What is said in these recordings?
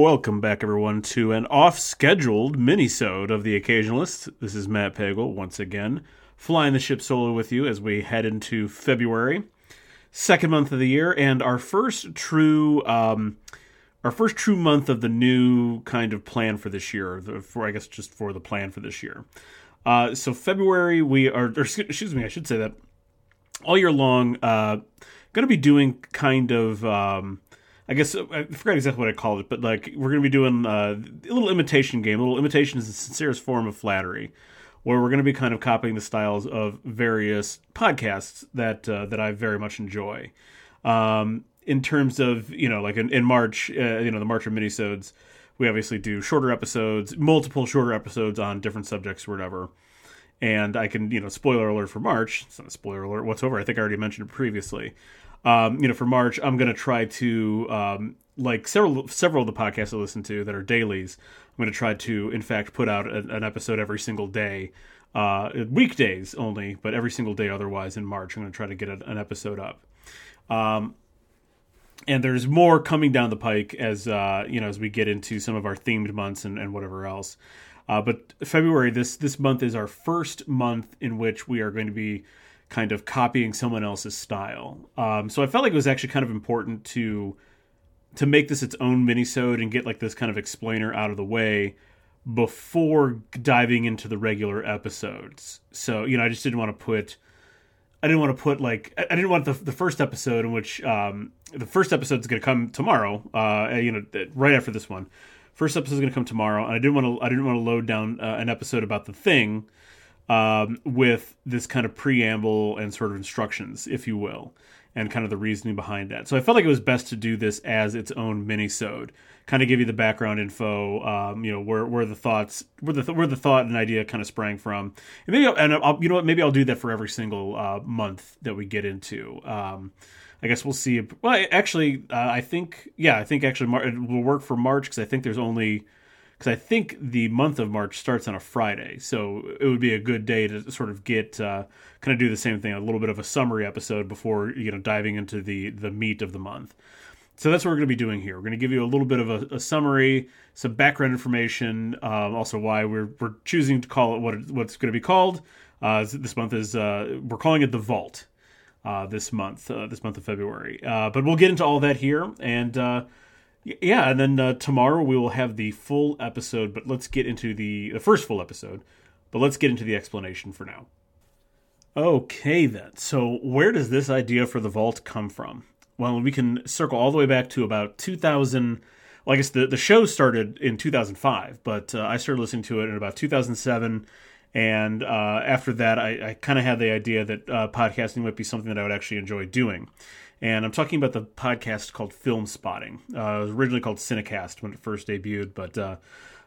Welcome back, everyone, to an off-scheduled mini-sode of The Occasionalist. This is Matt Pagel once again, flying the ship solo with you as we head into February, second month of the year, and our first true, um, our first true month of the new kind of plan for this year. For I guess just for the plan for this year. Uh, so February, we are, or excuse me, I should say that all year long, uh, going to be doing kind of. Um, I guess uh, I forgot exactly what I called it, but like we're going to be doing uh, a little imitation game. A little imitation is the sincerest form of flattery, where we're going to be kind of copying the styles of various podcasts that uh, that I very much enjoy. Um, in terms of you know, like in, in March, uh, you know, the March of minisodes, we obviously do shorter episodes, multiple shorter episodes on different subjects or whatever. And I can, you know, spoiler alert for March. It's not a spoiler alert whatsoever. I think I already mentioned it previously um, you know, for March, I'm going to try to um, like several several of the podcasts I listen to that are dailies. I'm going to try to, in fact, put out a, an episode every single day, uh, weekdays only, but every single day otherwise. In March, I'm going to try to get a, an episode up. Um, and there's more coming down the pike as uh, you know as we get into some of our themed months and, and whatever else. Uh, but February this this month is our first month in which we are going to be kind of copying someone else's style. Um, so I felt like it was actually kind of important to to make this its own minisode and get like this kind of explainer out of the way before diving into the regular episodes. So you know, I just didn't want to put. I didn't want to put like I didn't want the the first episode in which um, the first episode is going to come tomorrow. Uh, you know, right after this one. First episode is going to come tomorrow, and I didn't want to. I didn't want to load down uh, an episode about the thing um, with this kind of preamble and sort of instructions, if you will, and kind of the reasoning behind that. So I felt like it was best to do this as its own mini-sode, kind of give you the background info, um, you know, where where the thoughts, where the where the thought and idea kind of sprang from, and maybe I'll, and I'll, you know what, maybe I'll do that for every single uh, month that we get into. Um, I guess we'll see. Well, actually, uh, I think yeah, I think actually Mar- it will work for March because I think there's only because I think the month of March starts on a Friday, so it would be a good day to sort of get uh, kind of do the same thing, a little bit of a summary episode before you know diving into the the meat of the month. So that's what we're going to be doing here. We're going to give you a little bit of a, a summary, some background information, um, also why we're we're choosing to call it what it, what's going to be called. Uh, this month is uh, we're calling it the Vault. Uh, this month, uh, this month of February, uh, but we'll get into all that here and yeah, and then uh, tomorrow we will have the full episode, but let's get into the the first full episode. But let's get into the explanation for now. Okay, then. So, where does this idea for the vault come from? Well, we can circle all the way back to about 2000. Well, I guess the, the show started in 2005, but uh, I started listening to it in about 2007. And uh, after that, I, I kind of had the idea that uh, podcasting might be something that I would actually enjoy doing and I'm talking about the podcast called Filmspotting. Uh, it was originally called Cinecast when it first debuted, but uh,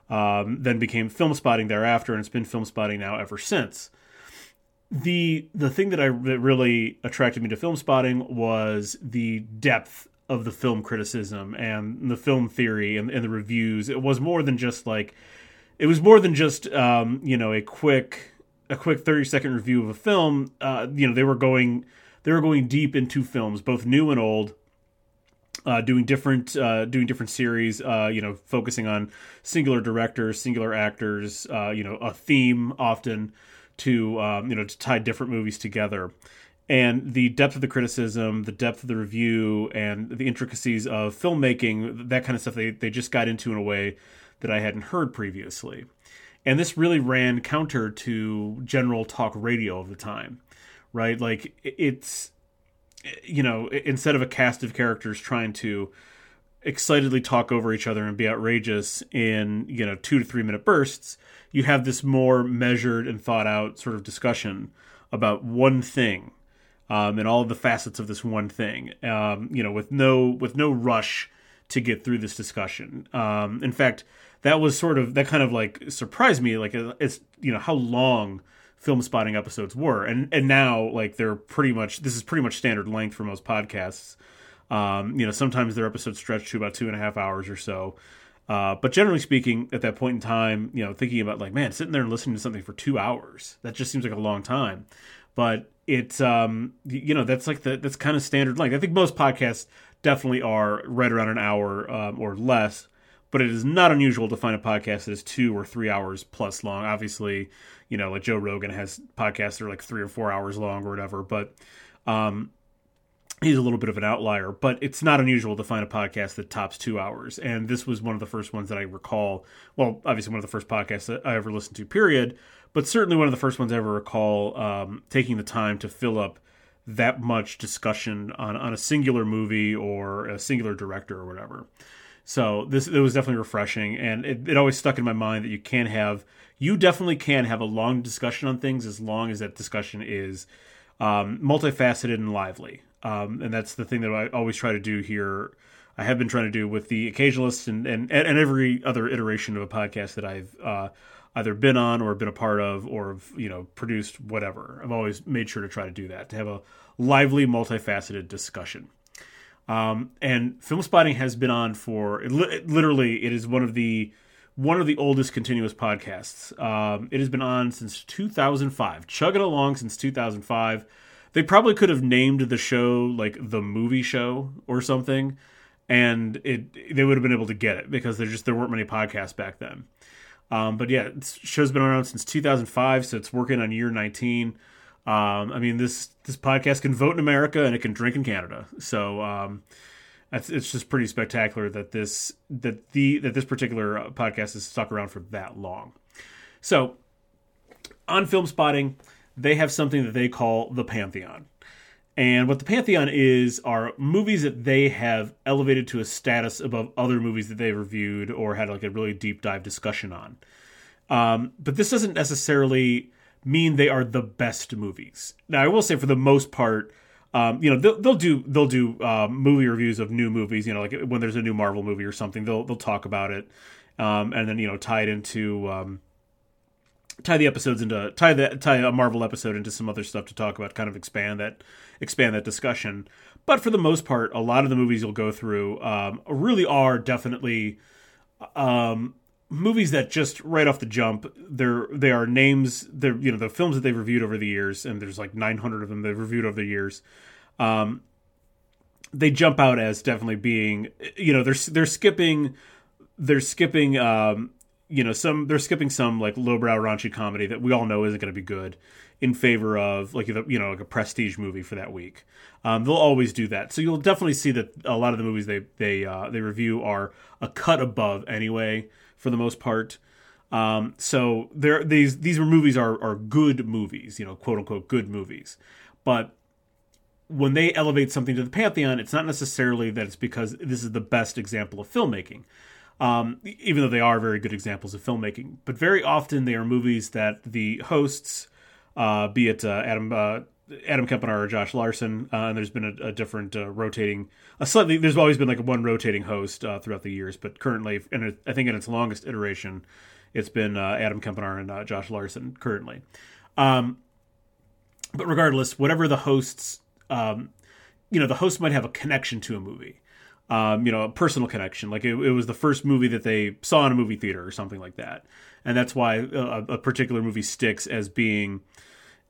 um, then became Filmspotting thereafter, and it's been Filmspotting now ever since. the The thing that I that really attracted me to Filmspotting was the depth of the film criticism and the film theory and, and the reviews. It was more than just like it was more than just um, you know a quick a quick 30 second review of a film. Uh, you know they were going they were going deep into films, both new and old. Uh, doing different uh, doing different series, uh, you know, focusing on singular directors, singular actors, uh, you know, a theme often to um, you know to tie different movies together, and the depth of the criticism, the depth of the review, and the intricacies of filmmaking, that kind of stuff they they just got into in a way that I hadn't heard previously, and this really ran counter to general talk radio of the time right? Like it's you know, instead of a cast of characters trying to excitedly talk over each other and be outrageous in, you know, 2 to 3 minute bursts, you have this more measured and thought out sort of discussion about one thing. Um, and all the facets of this one thing, um, you know, with no with no rush to get through this discussion. Um, in fact, that was sort of that kind of like surprised me. Like it's you know how long Filmspotting episodes were. And and now like they're pretty much this is pretty much standard length for most podcasts. Um, you know sometimes their episodes stretch to about two and a half hours or so. Uh, but generally speaking at that point in time you know thinking about like man sitting there and listening to something for two hours that just seems like a long time. But it's um you know that's like the that's kind of standard length. I think most podcasts definitely are right around an hour um, or less but it is not unusual to find a podcast that is two or three hours plus long. Obviously, you know, like Joe Rogan has podcasts that are like three or four hours long or whatever, but um, he's a little bit of an outlier. But it's not unusual to find a podcast that tops two hours, and this was one of the first ones that I recall. Well, obviously, one of the first podcasts that I ever listened to, period. But certainly one of the first ones I ever recall um, taking the time to fill up that much discussion on, on a singular movie or a singular director or whatever. So this it was definitely refreshing, and it, it always stuck in my mind that you can have you definitely can have a long discussion on things as long as that discussion is um, multifaceted and lively. Um, and that's the thing that I always try to do here. I have been trying to do with the occasionalists and and, and every other iteration of a podcast that I've uh, either been on or been a part of or you know produced whatever. I've always made sure to try to do that to have a lively, multifaceted discussion. Um, and Filmspotting has been on for literally it is one of the one of the oldest continuous podcasts. Um, it has been on since 2005, chugging along since 2005. They probably could have named the show like the movie show or something, and it they would have been able to get it because there just there weren't many podcasts back then. Um, but yeah, show's been around since 2005, so it's working on year 19. Um, I mean, this this podcast can vote in America and it can drink in Canada. So um, it's just pretty spectacular that this that the that this particular uh, podcast has stuck around for that long. So on Filmspotting, they have something that they call the Pantheon. And what the Pantheon is are movies that they have elevated to a status above other movies that they've reviewed or had like a really deep dive discussion on. Um, but this doesn't necessarily mean they are the best movies. Now, I will say for the most part, um, you know they'll, they'll do they'll do uh, movie reviews of new movies. You know, like when there's a new Marvel movie or something, they'll they'll talk about it, um, and then you know tie it into um, tie the episodes into tie the tie a Marvel episode into some other stuff to talk about, kind of expand that expand that discussion. But for the most part, a lot of the movies you'll go through um, really are definitely um, movies that just right off the jump they're they are names they're you know the films that they've reviewed over the years and there's like 900 of them they've reviewed over the years um, they jump out as definitely being you know they're they're skipping they're skipping um, you know some they're skipping some like lowbrow raunchy comedy that we all know isn't going to be good in favor of like you know like a prestige movie for that week. Um, they'll always do that, so you'll definitely see that a lot of the movies they they uh, they review are a cut above anyway for the most part. Um, so there these these movies are are good movies, you know, quote unquote good movies, but when they elevate something to the pantheon, it's not necessarily that it's because this is the best example of filmmaking um, even though they are very good examples of filmmaking. But very often they are movies that the hosts, uh, be it uh, Adam uh, Adam Kempenaar or Josh Larsen, uh, and there's been a, a different uh, rotating, a slightly. There's always been like one rotating host uh, throughout the years, but currently, and I think in its longest iteration, it's been Adam Kempenaar and Josh Larsen currently. Um, but regardless, whatever the hosts, um, you know, the host might have a connection to a movie um, you know, a personal connection. Like it, it, was the first movie that they saw in a movie theater or something like that, and that's why a, a particular movie sticks as being.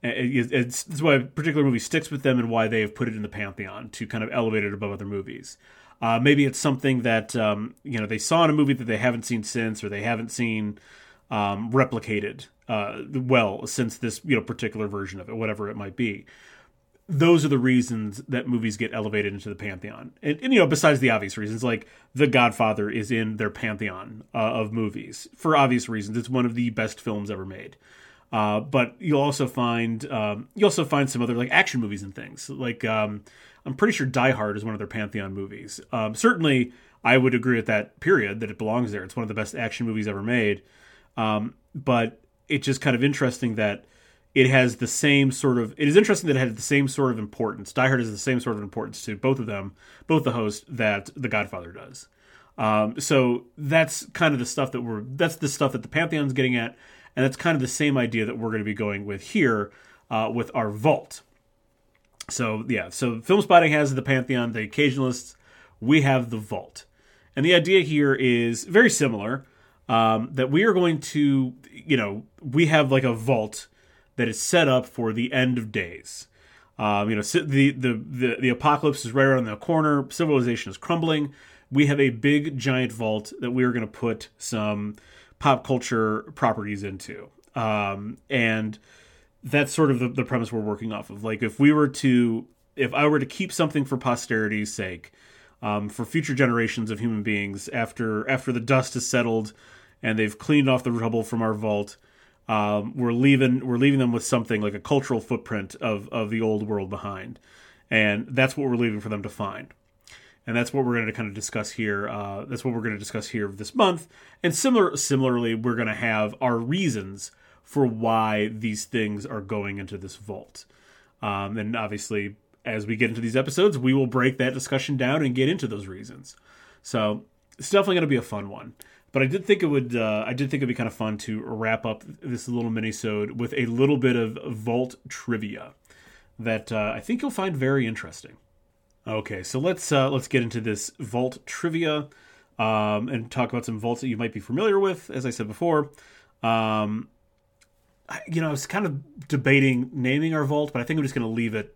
It's, it's why a particular movie sticks with them and why they have put it in the pantheon to kind of elevate it above other movies. Uh, maybe it's something that um, you know they saw in a movie that they haven't seen since, or they haven't seen um, replicated uh, well since this you know particular version of it, whatever it might be those are the reasons that movies get elevated into the pantheon. And, and, you know, besides the obvious reasons, like The Godfather is in their pantheon uh, of movies for obvious reasons. It's one of the best films ever made. Uh, but you'll also find um, you also find some other like action movies and things. Like um, I'm pretty sure Die Hard is one of their pantheon movies. Um, certainly, I would agree with that. Period. That it belongs there. It's one of the best action movies ever made. Um, but it's just kind of interesting that it has the same sort of it is interesting that it had the same sort of importance die hard has the same sort of importance to both of them both the host that the godfather does um, so that's kind of the stuff that we're that's the stuff that the pantheon's getting at and that's kind of the same idea that we're going to be going with here uh, with our vault so yeah so Filmspotting has the pantheon the occasionalists we have the vault and the idea here is very similar um, that we are going to you know we have like a vault that is set up for the end of days. Um, you know, the, the, the the apocalypse is right around the corner. Civilization is crumbling. we have a big giant vault that we are going to put some pop culture properties into. Um, and that's sort of the, the premise we're working off of. Like, if we were to, if I were to keep something for posterity's sake, um, for future generations of human beings, after after the dust has settled and they've cleaned off the rubble from our vault, um, we're leaving we're leaving them with something like a cultural footprint of of the old world behind, and that's what we're leaving for them to find and that's what we're going to kind of discuss here. Uh, that's what we're going to discuss here this month. And similar, similarly, we're going to have our reasons for why these things are going into this vault. Um, and obviously, as we get into these episodes, we will break that discussion down and get into those reasons. So it's definitely going to be a fun one. But I did think it would. Uh, I did think it'd be kind of fun to wrap up this little mini-sode with a little bit of vault trivia that uh, I think you'll find very interesting. Okay, so let's uh, let's get into this vault trivia um, and talk about some vaults that you might be familiar with. As I said before, um, I, you know, I was kind of debating naming our vault, but I think I'm just going to leave it,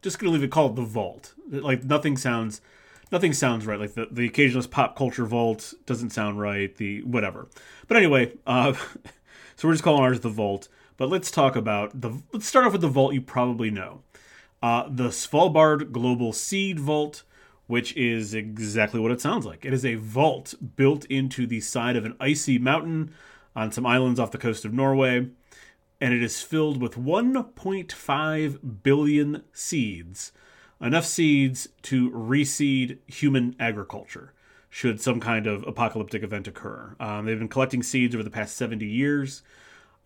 just going to leave it called the vault. Like nothing sounds, nothing sounds right. Like the the occasionalist pop culture vault doesn't sound right. The whatever, but anyway, uh, so we're just calling ours the vault. But let's talk about the. Let's start off with the vault you probably know uh, the Svalbard Global Seed Vault, which is exactly what it sounds like. It is a vault built into the side of an icy mountain on some islands off the coast of Norway, and it is filled with 1.5 billion seeds, enough seeds to reseed human agriculture should some kind of apocalyptic event occur. Um, they've been collecting seeds over the past 70 years.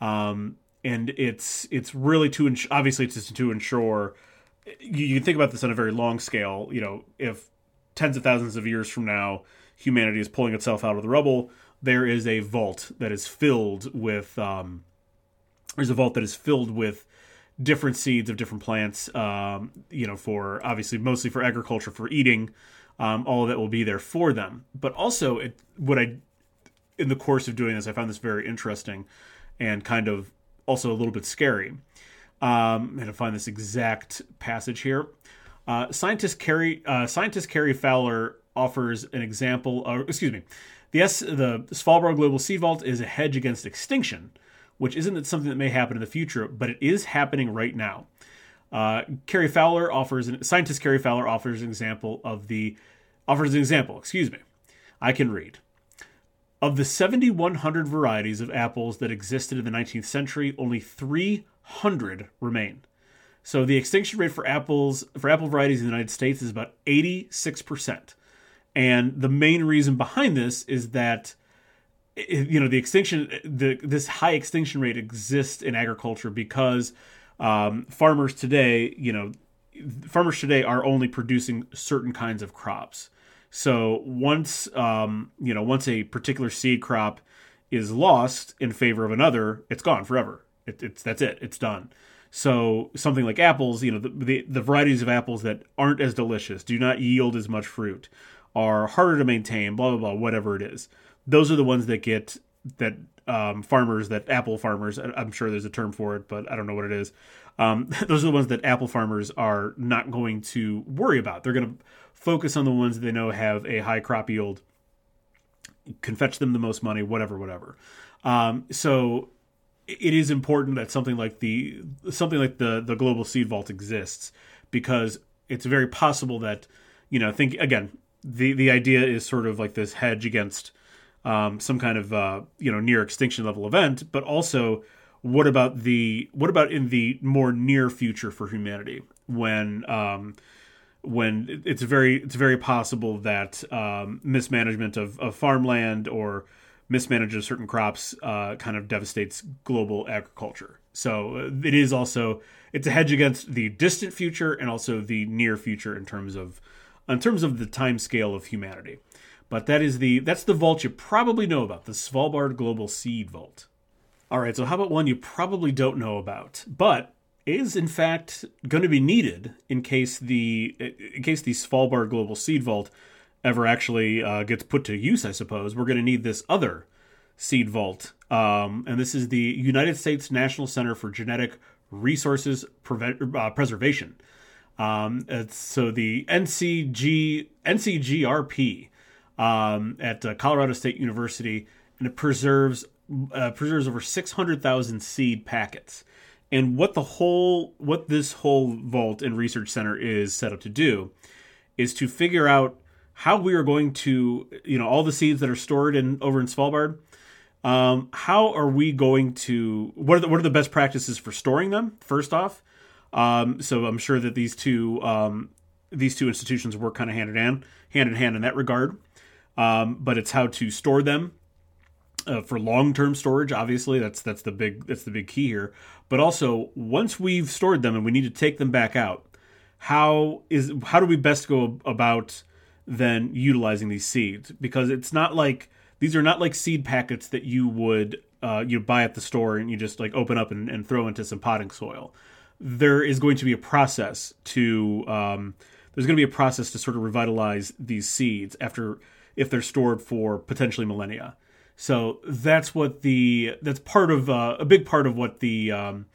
Um, and it's it's really to ins- obviously it's to ensure you, you think about this on a very long scale. You know, if tens of thousands of years from now humanity is pulling itself out of the rubble, there is a vault that is filled with um, there's a vault that is filled with different seeds of different plants. Um, you know, for obviously mostly for agriculture for eating. Um, all that will be there for them. But also, it, what I in the course of doing this, I found this very interesting and kind of also a little bit scary. Um, I'm going to find this exact passage here. Uh, scientist Cary uh, scientist Cary Fowler offers an example. Or, excuse me, the S, the Svalbard Global Seed Vault is a hedge against extinction, which isn't something that may happen in the future, but it is happening right now. Uh, Cary Fowler offers an, scientist Cary Fowler offers an example of the offers an example. Excuse me, I can read. Of the 7,100 varieties of apples that existed in the 19th century, only three hundred remain. So the extinction rate for apples for apple varieties in the United States is about 86%. And the main reason behind this is that you know the extinction the this high extinction rate exists in agriculture because um, farmers today you know farmers today are only producing certain kinds of crops so once um, you know once a particular seed crop is lost in favor of another it's gone forever it, it's that's it. It's done. So something like apples, you know, the, the, the varieties of apples that aren't as delicious, do not yield as much fruit, are harder to maintain, blah blah blah, whatever it is. Those are the ones that get that um, farmers, that apple farmers. I'm sure there's a term for it, but I don't know what it is. Um, those are the ones that apple farmers are not going to worry about. They're going to focus on the ones that they know have a high crop yield, can fetch them the most money, whatever, whatever. Um, so it is important that something like the something like the the global seed vault exists because it's very possible that you know think again the the idea is sort of like this hedge against um, some kind of uh, you know near extinction level event but also what about the what about in the more near future for humanity when um, when it's very it's very possible that um, mismanagement of, of farmland or mismanages certain crops uh, kind of devastates global agriculture. So uh, it is also it's a hedge against the distant future and also the near future in terms of in terms of the time scale of humanity. But that is the that's the vault you probably know about, the Svalbard Global Seed Vault. All right, so how about one you probably don't know about, but is in fact going to be needed in case the in case the Svalbard Global Seed Vault ever actually uh, gets put to use, I suppose, we're going to need this other seed vault. Um, and this is the United States National Center for Genetic Resources uh, Preservation. Um, so the NCG NCGRP um, at uh, Colorado State University, and it preserves uh, preserves over six hundred thousand seed packets. And what the whole what this whole vault and research center is set up to do is to figure out how we are going to you know all the seeds that are stored in over in Svalbard. Um, how are we going to what are the, what are the best practices for storing them? First off, um, so I'm sure that these two um, these two institutions work kind of hand in hand, hand in hand in that regard. Um, but it's how to store them uh, for long-term storage. Obviously, that's that's the big that's the big key here. But also, once we've stored them and we need to take them back out, how is how do we best go about then utilizing these seeds? Because it's not like these are not like seed packets that you would uh, you buy at the store and you just like open up and, and throw into some potting soil. There is going to be a process to um, there's going to be a process to sort of revitalize these seeds after if they're stored for potentially millennia. So that's what the that's part of uh, a big part of what the um,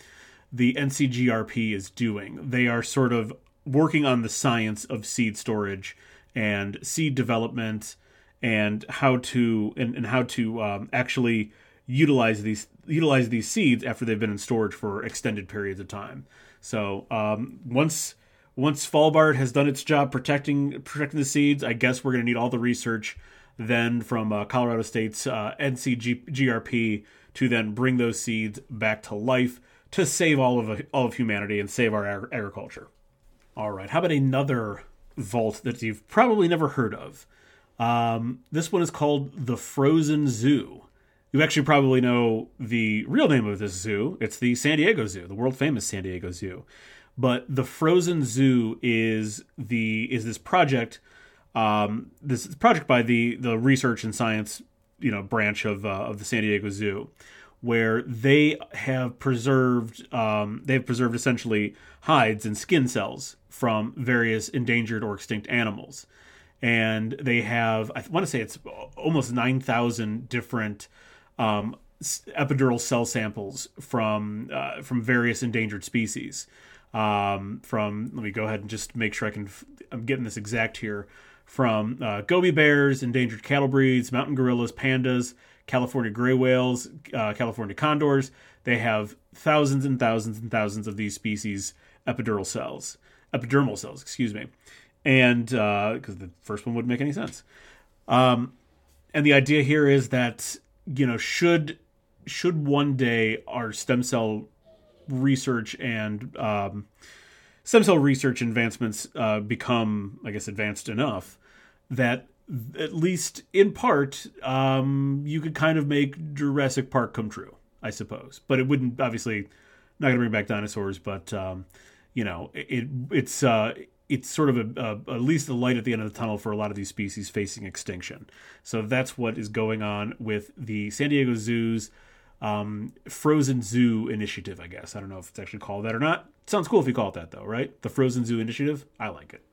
the NCGRP is doing. They are sort of working on the science of seed storage and seed development and how to and, and how to um, actually utilize these utilize these seeds after they've been in storage for extended periods of time. So um, once once Svalbard has done its job protecting protecting the seeds, I guess we're going to need all the research then from uh, Colorado State's uh, NCGRP to then bring those seeds back to life to save all of all of humanity and save our ag- agriculture. All right, how about another vault that you've probably never heard of? Um, this one is called the Frozen Zoo. You actually probably know the real name of this zoo. It's the San Diego Zoo, the world famous San Diego Zoo. But the Frozen Zoo is the is this project um, this project by the the research and science you know branch of uh, of the San Diego Zoo, where they have preserved um, they have preserved essentially hides and skin cells from various endangered or extinct animals, and they have I want to say it's almost nine thousand different. Um, epidural cell samples from uh, from various endangered species. Um, from let me go ahead and just make sure I can. I'm getting this exact here from uh, Gobi bears, endangered cattle breeds, mountain gorillas, pandas, California gray whales, uh, California condors. They have thousands and thousands and thousands of these species epidural cells, epidermal cells, excuse me, and because uh, the first one wouldn't make any sense. Um, and the idea here is that you know should should one day our stem cell research and um, stem cell research advancements uh, become, I guess, advanced enough that at least in part, um, you could kind of make Jurassic Park come true, I suppose. But it wouldn't obviously not going to bring back dinosaurs, but um, you know, it it's uh, it's sort of a, a, at least a light at the end of the tunnel for a lot of these species facing extinction. So that's what is going on with the San Diego Zoo's um, Frozen Zoo Initiative. I guess I don't know if it's actually called that or not. sounds cool if you call it that, though, right? The Frozen Zoo Initiative. I like it.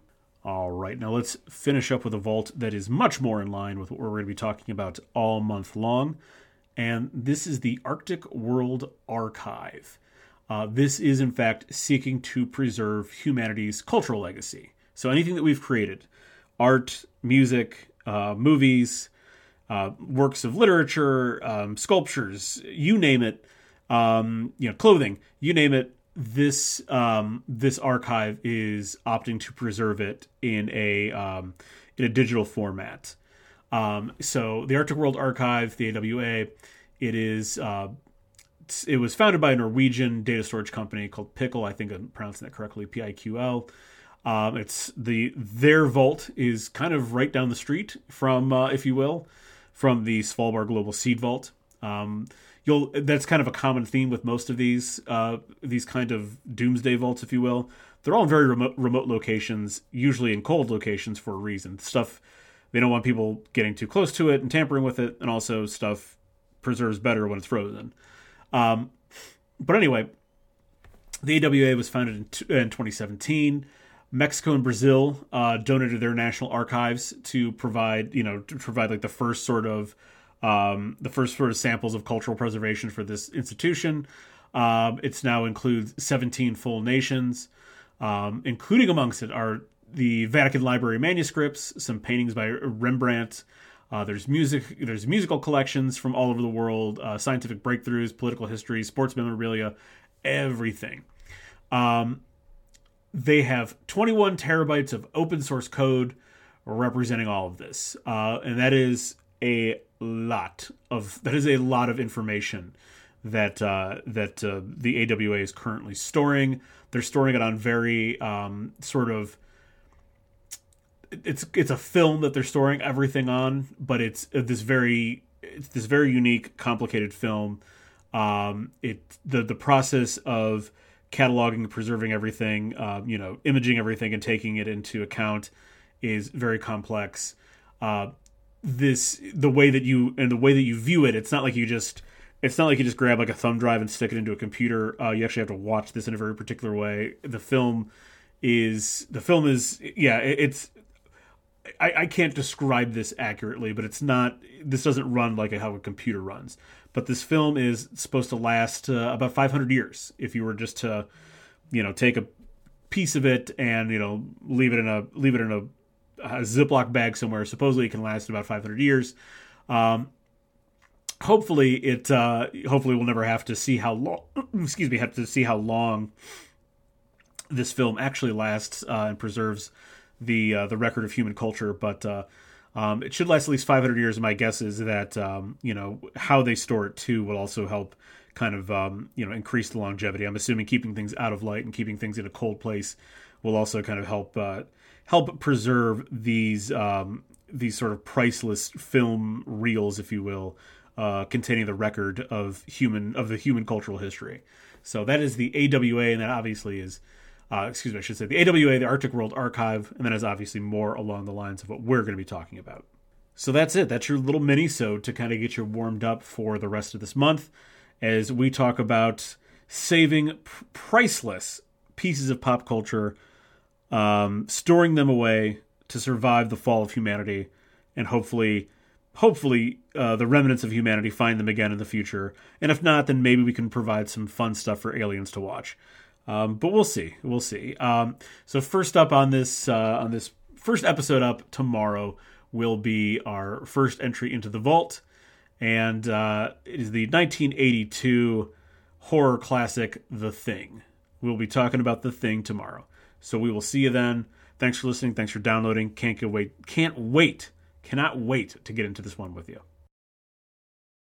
All right, now let's finish up with a vault that is much more in line with what we're going to be talking about all month long. And this is the Arctic World Archive. Uh, this is, in fact, seeking to preserve humanity's cultural legacy. So anything that we've created art, music, uh, movies, uh, works of literature, um, sculptures, you name it, um, you know, clothing, you name it, this um, this archive is opting to preserve it in a um, in a digital format. Um, so the Arctic World Archive, the AWA, it is uh, it was founded by a Norwegian data storage company called Piql. I think I'm pronouncing that correctly, P I Q L. Um, it's the their vault is kind of right down the street from, uh, if you will, from the Svalbard Global Seed Vault. Um, you'll that's kind of a common theme with most of these uh, these kind of doomsday vaults, if you will. They're all in very remote remote locations, usually in cold locations for a reason. Stuff they don't want people getting too close to it and tampering with it, and also stuff preserves better when it's frozen. Um, but anyway, the AWA was founded in, t- in 2017. Mexico and Brazil uh, donated their national archives to provide, you know, to provide like the first sort of um, the first sort of samples of cultural preservation for this institution. Um, it's now includes 17 full nations, um, including amongst it are the Vatican Library manuscripts, some paintings by Rembrandt. Uh, there's music. There's musical collections from all over the world, uh, scientific breakthroughs, political history, sports memorabilia, everything. Um, they have 21 terabytes of open source code representing all of this, uh, and that is a lot of that is a lot of information that uh, that uh, the AWA is currently storing. They're storing it on very um, sort of it's it's a film that they're storing everything on, but it's this very it's this very unique, complicated film. Um, it the the process of cataloging, preserving everything, uh, you know, imaging everything, and taking it into account is very complex. Uh, this the way that you and the way that you view it, it's not like you just it's not like you just grab like a thumb drive and stick it into a computer. Uh, you actually have to watch this in a very particular way. The film is the film is yeah it, it's I, I can't describe this accurately, but it's not. This doesn't run like how a computer runs. But this film is supposed to last uh, about 500 years. If you were just to, you know, take a piece of it and you know leave it in a leave it in a, a Ziploc bag somewhere, supposedly it can last about 500 years. Um, hopefully, it uh, hopefully we'll never have to see how long. excuse me, have to see how long this film actually lasts uh, and preserves the uh, the record of human culture, but uh, um, it should last at least 500 years. My guess is that um, you know how they store it too will also help kind of um, you know increase the longevity. I'm assuming keeping things out of light and keeping things in a cold place will also kind of help uh, help preserve these um, these sort of priceless film reels, if you will, uh, containing the record of human of the human cultural history. So that is the AWA, and that obviously is uh, excuse me, I should say the AWA, the Arctic World Archive, and then is obviously more along the lines of what we're going to be talking about. So that's it. That's your little mini so to kind of get you warmed up for the rest of this month as we talk about saving p- priceless pieces of pop culture, um, storing them away to survive the fall of humanity, and hopefully, hopefully, uh, the remnants of humanity find them again in the future. And if not, then maybe we can provide some fun stuff for aliens to watch. Um, but we'll see. We'll see. Um, so first up on this uh, on this first episode up tomorrow will be our first entry into the vault, and uh, it is the 1982 horror classic The Thing. We'll be talking about The Thing tomorrow. So we will see you then. Thanks for listening. Thanks for downloading. Can't wait. Can't wait. Cannot wait to get into this one with you.